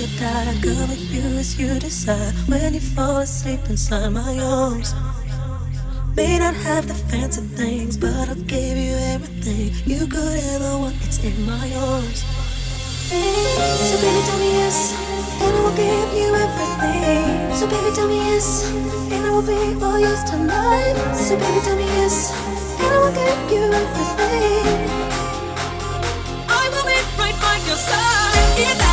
you you're. Girl, with you as you decide. When you fall asleep inside my arms. May not have the fancy things, but I gave you everything you could ever want. It's in my arms. So baby, tell me yes, and I will give you everything. So baby, tell me yes, and I will be all yours tonight. So baby, tell me yes, and I will give you everything. I will be right by your side.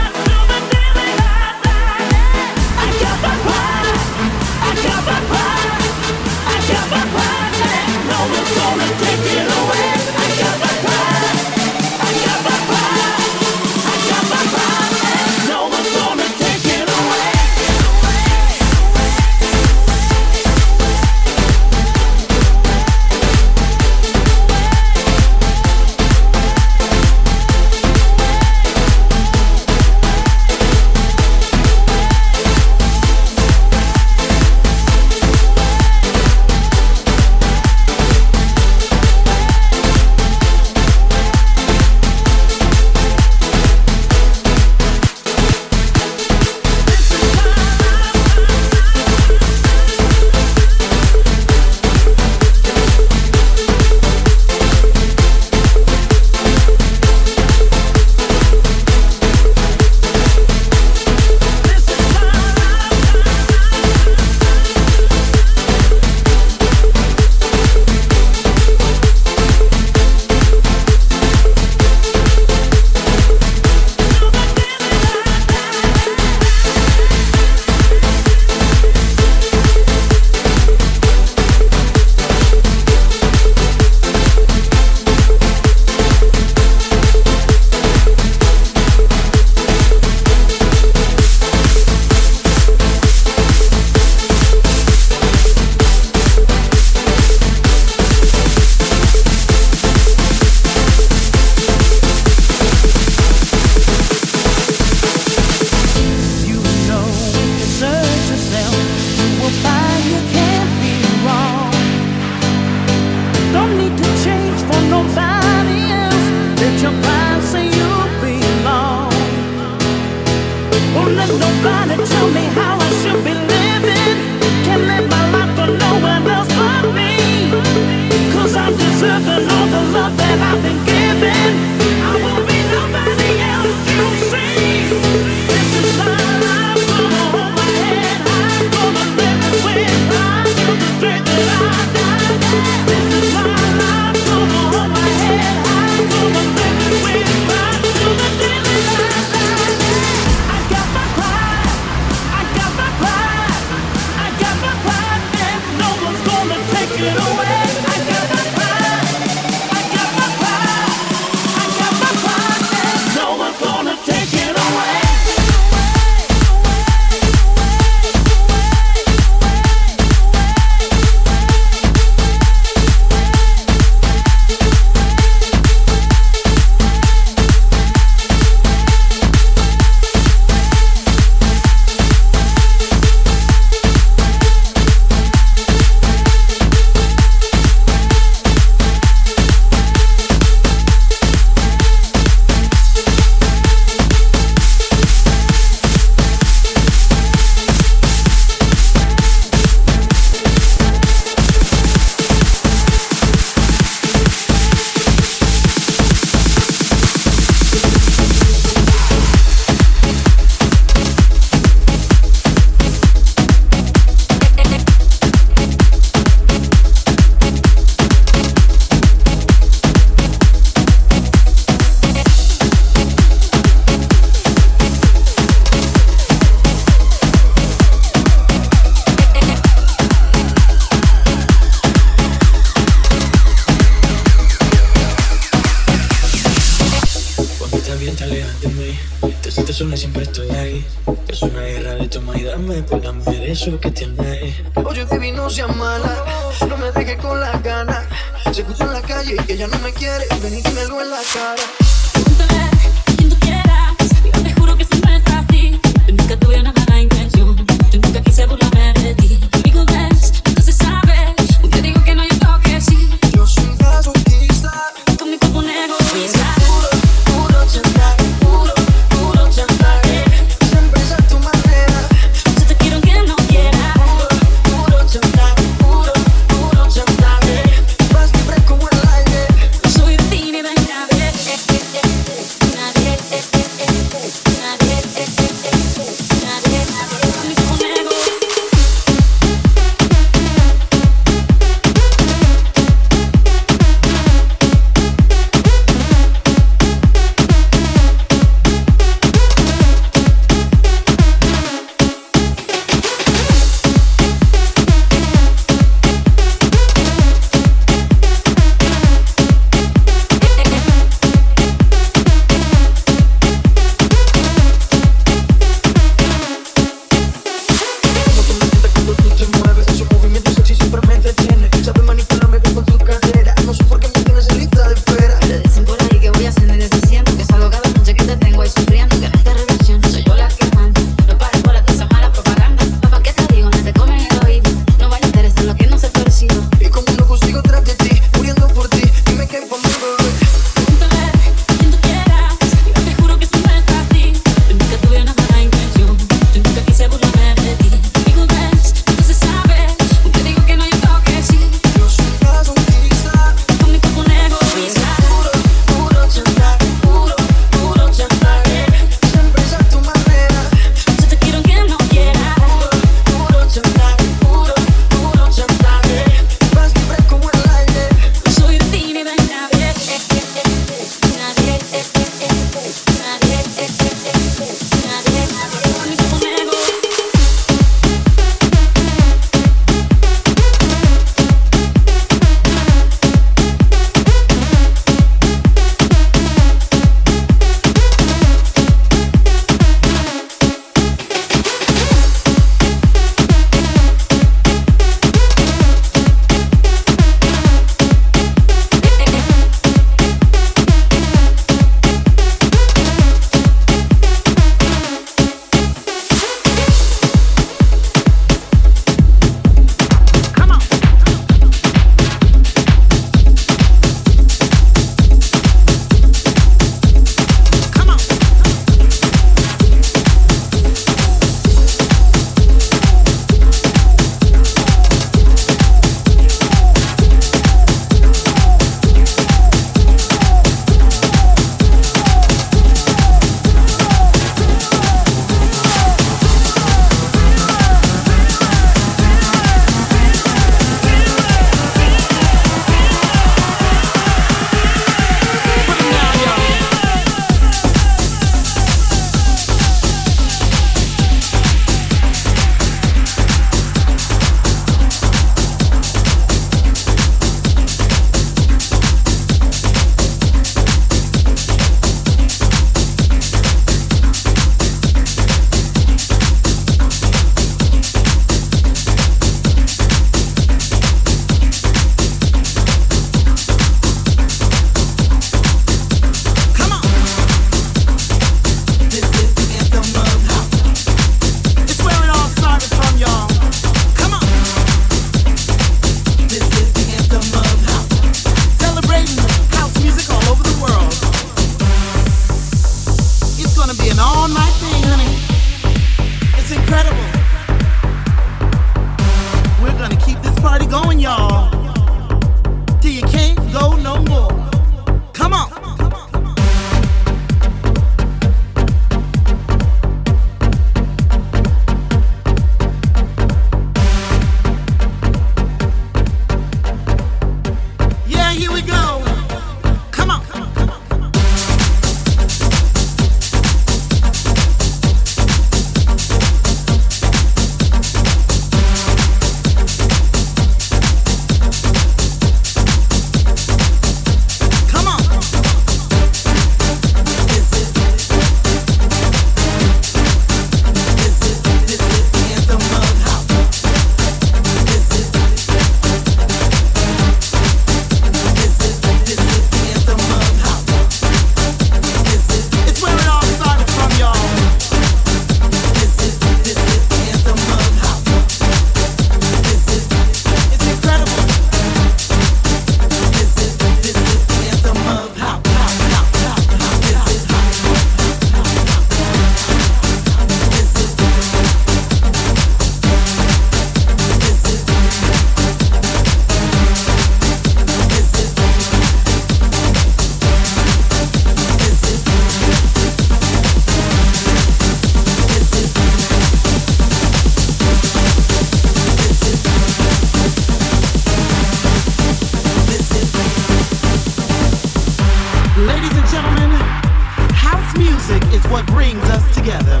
music is what brings us together.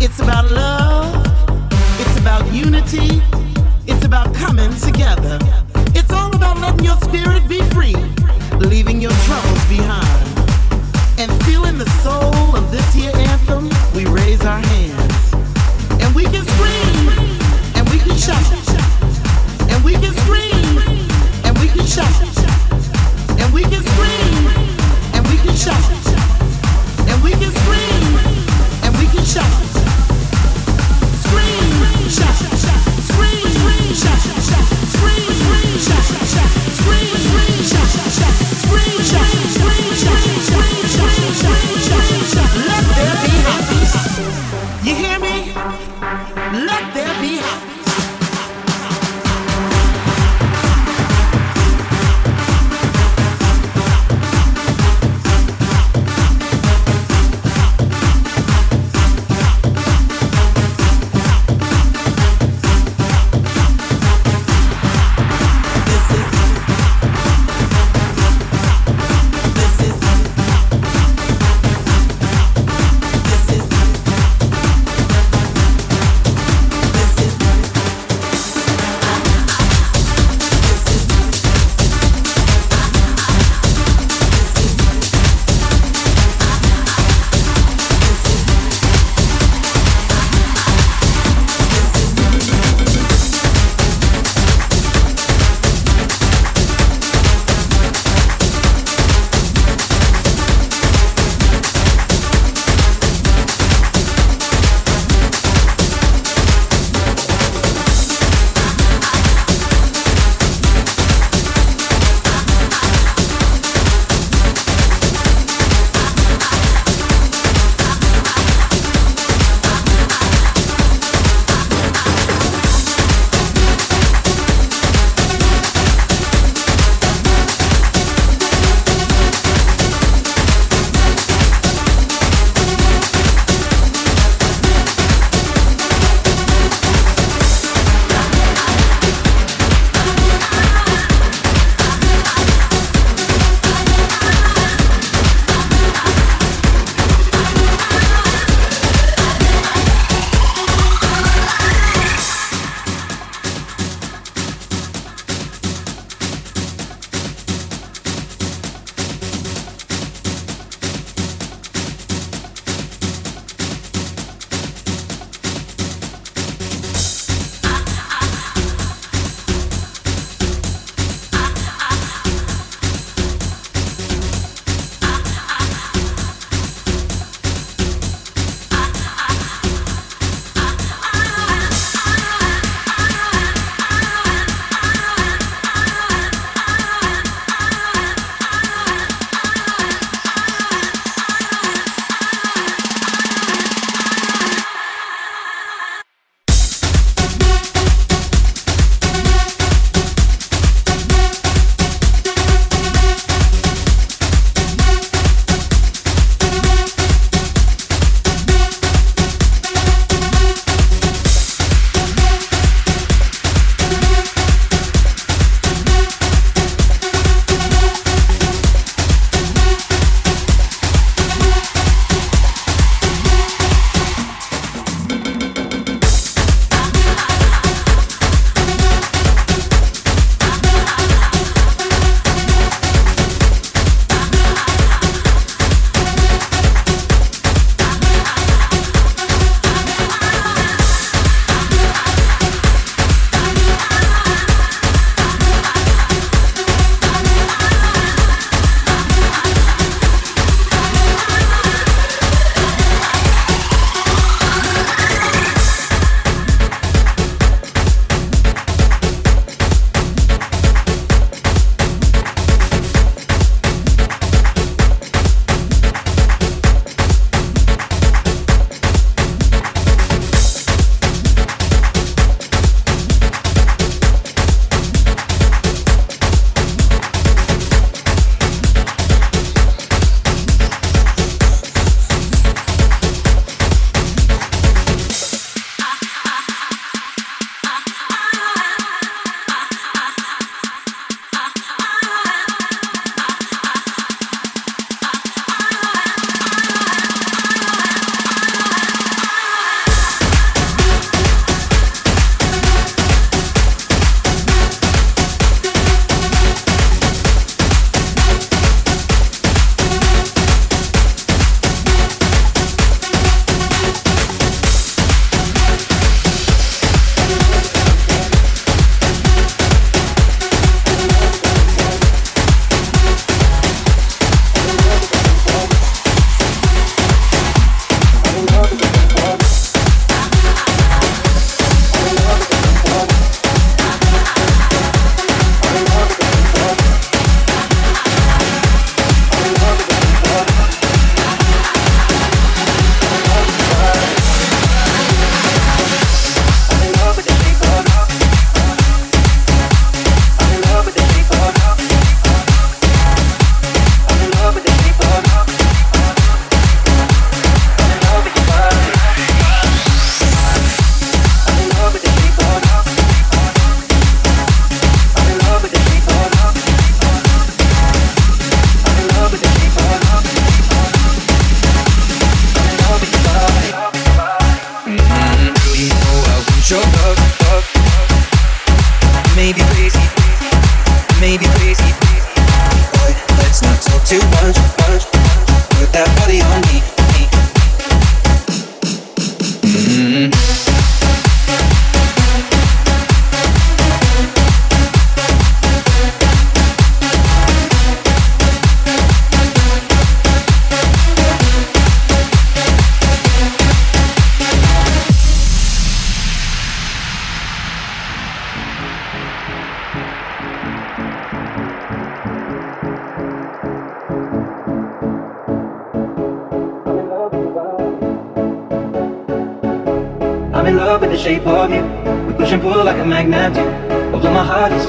It's about love, it's about unity, it's about coming together. It's all about letting your spirit be free, leaving your troubles behind. And feeling the soul of this here anthem, we raise our hands. And we can scream, and we can shout. And we can scream, and we can shout. And we can scream, and we can shout. Shut, shut, shut, scream.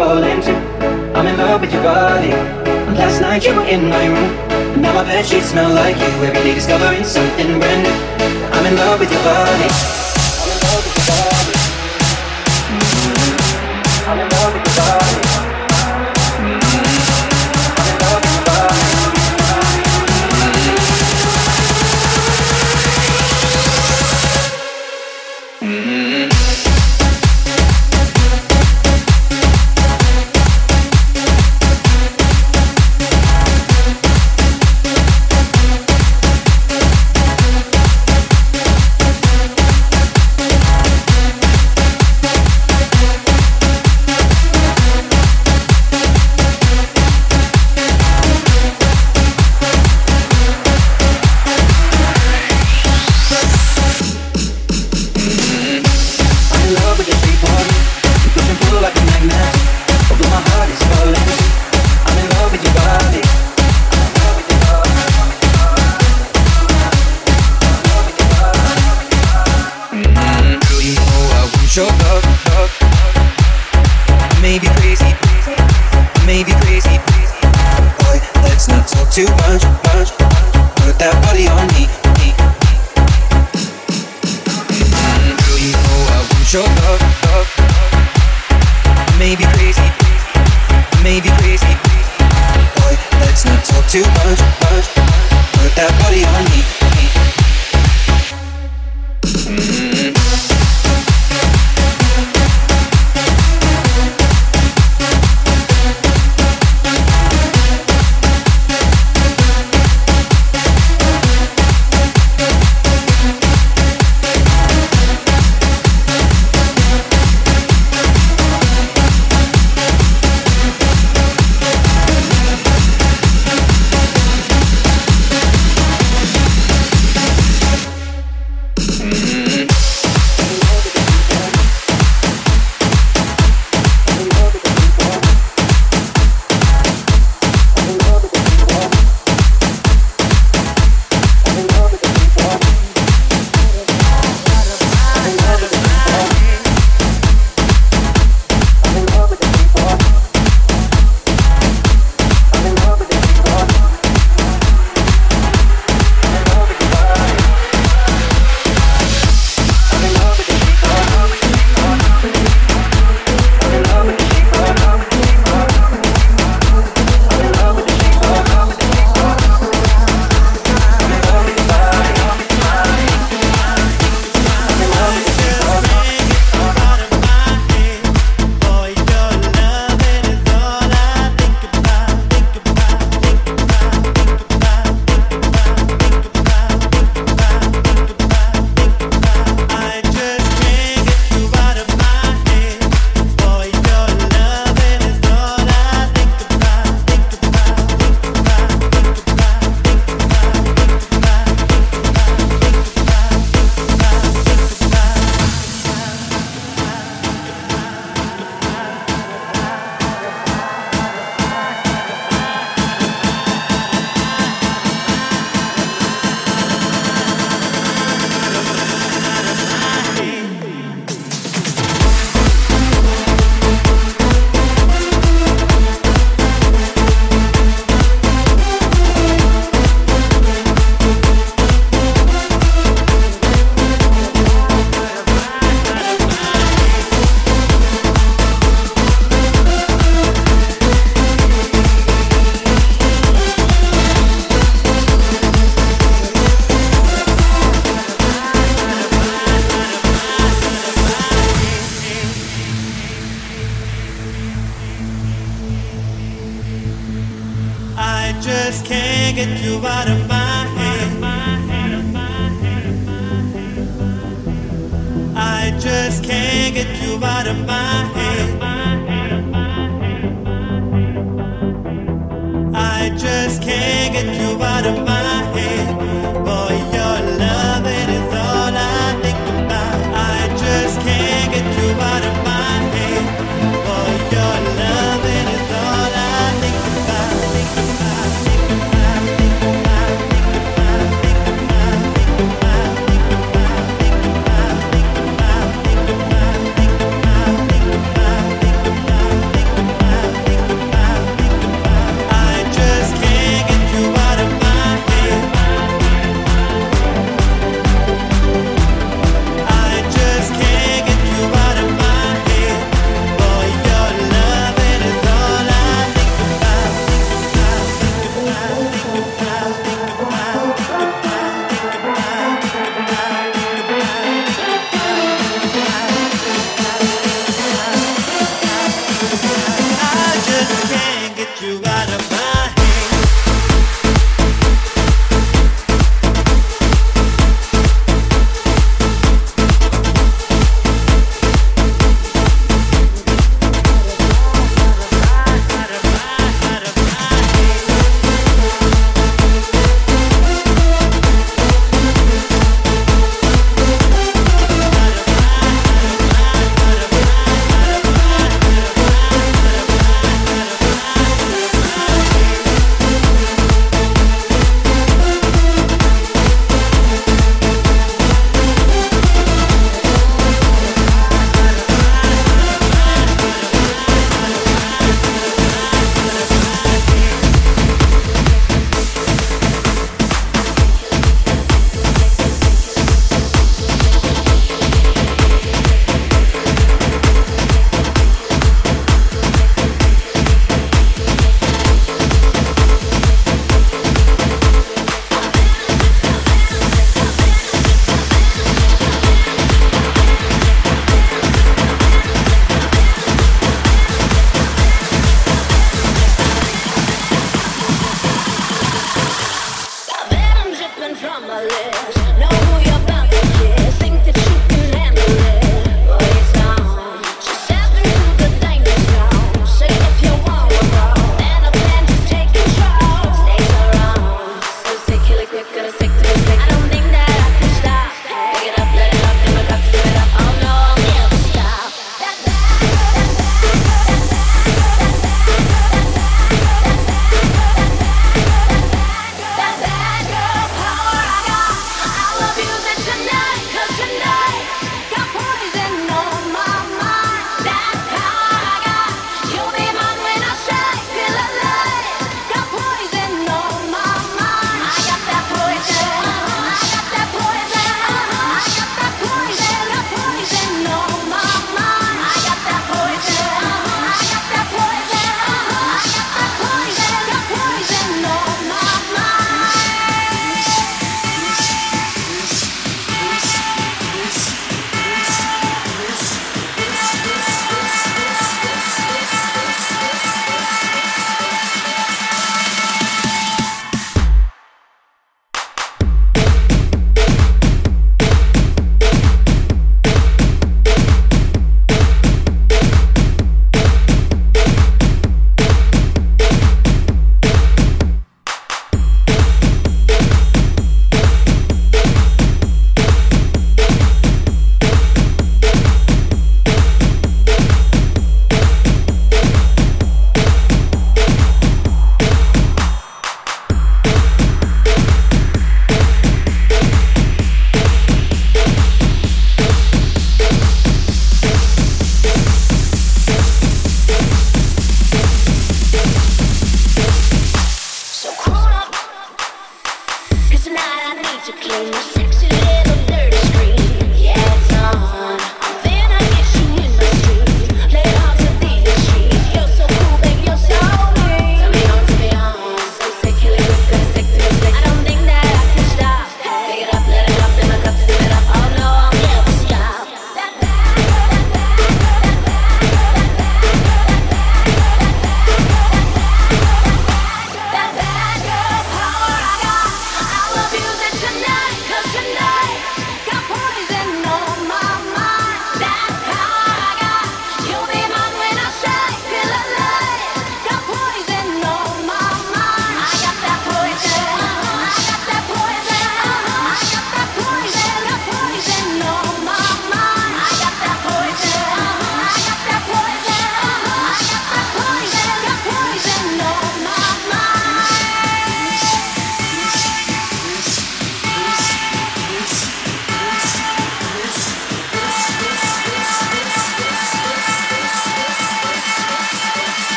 falling. Too I'm in love with your body. And Last night you were in my room. And Now my bedsheets smell like you. Every day discovering something brand new. I'm in love with your body.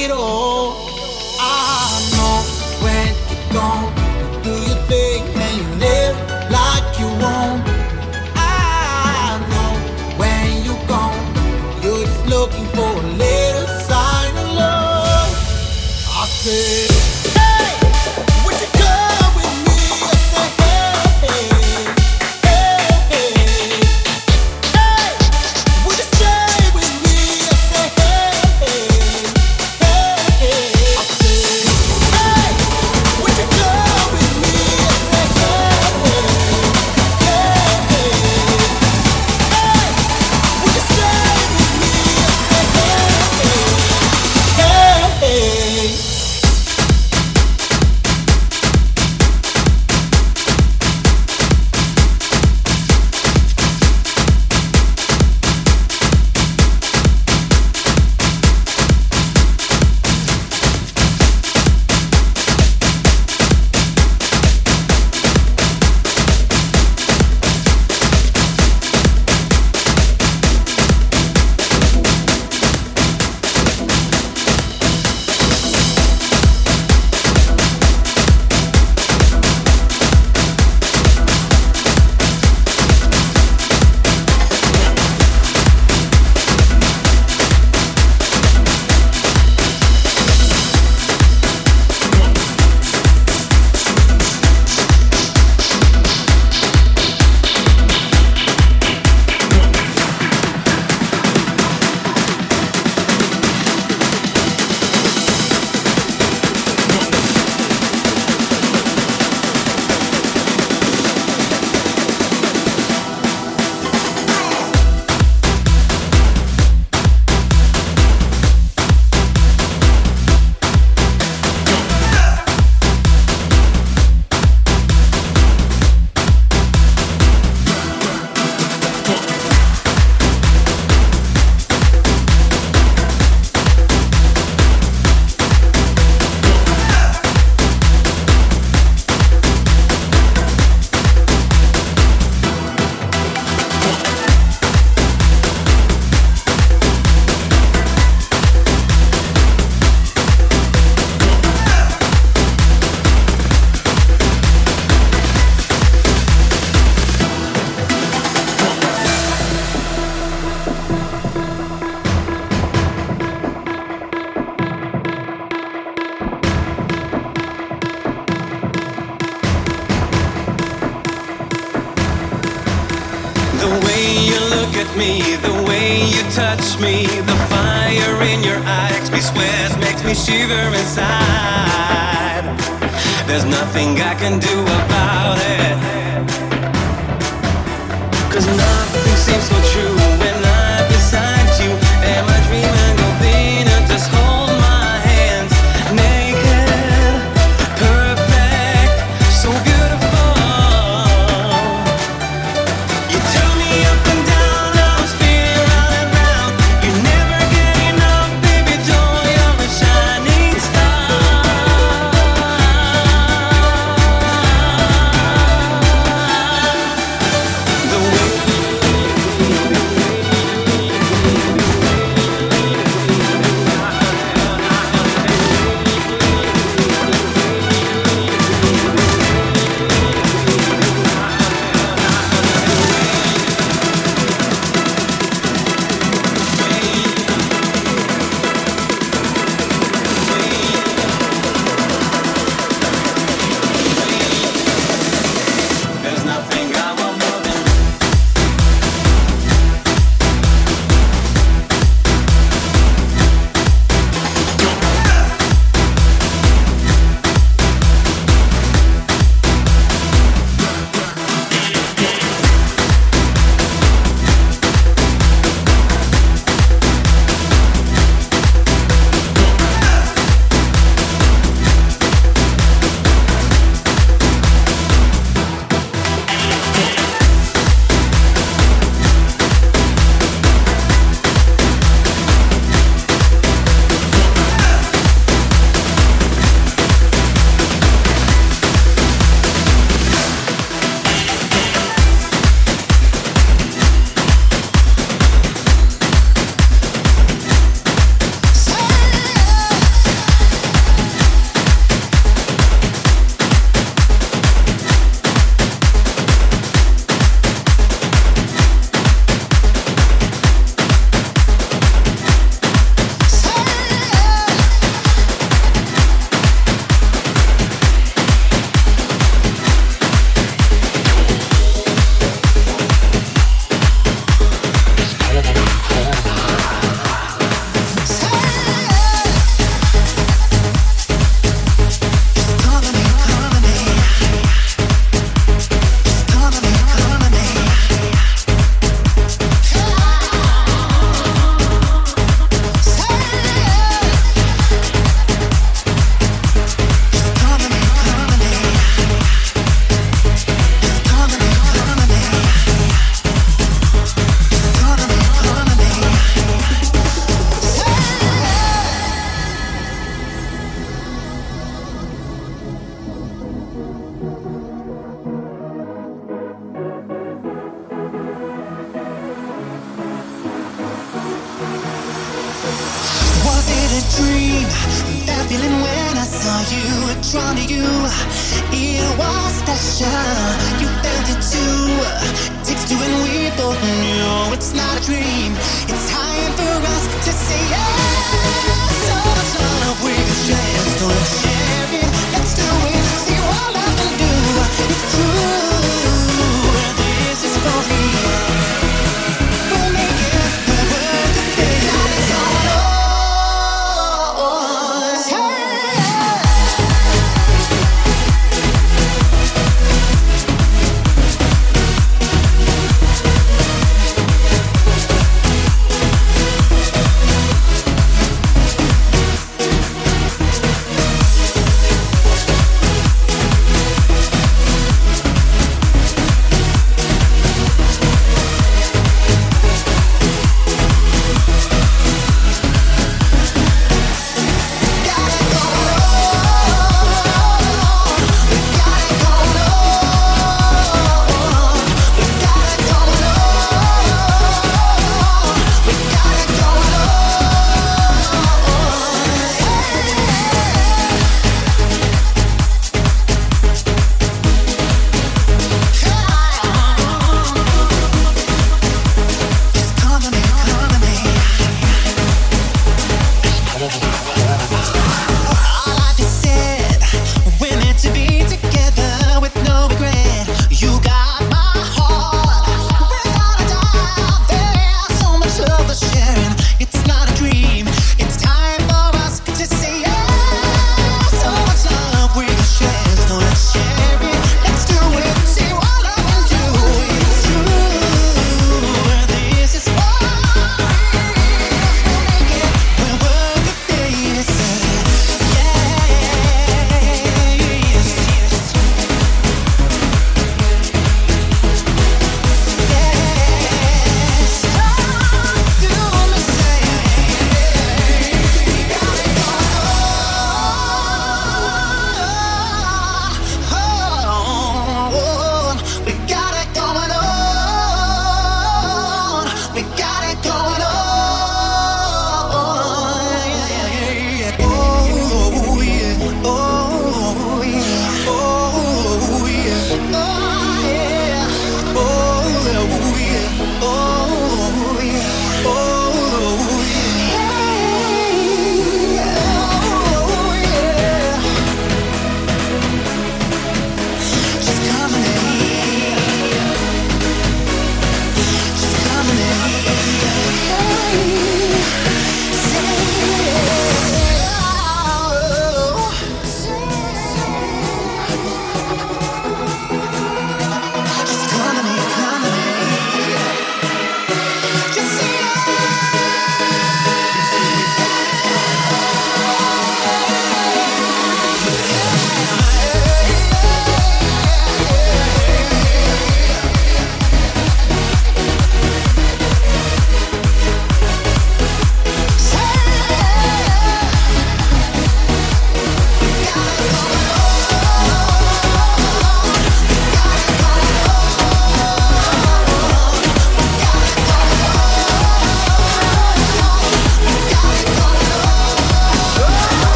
it all.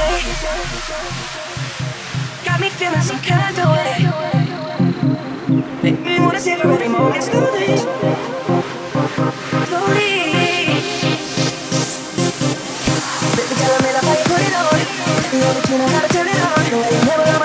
say. Got me feeling some kind of way. Make me wanna savor every moment slowly. Slowly. Baby, tell me how you put it on. Know that you know how to turn it on. Know that you never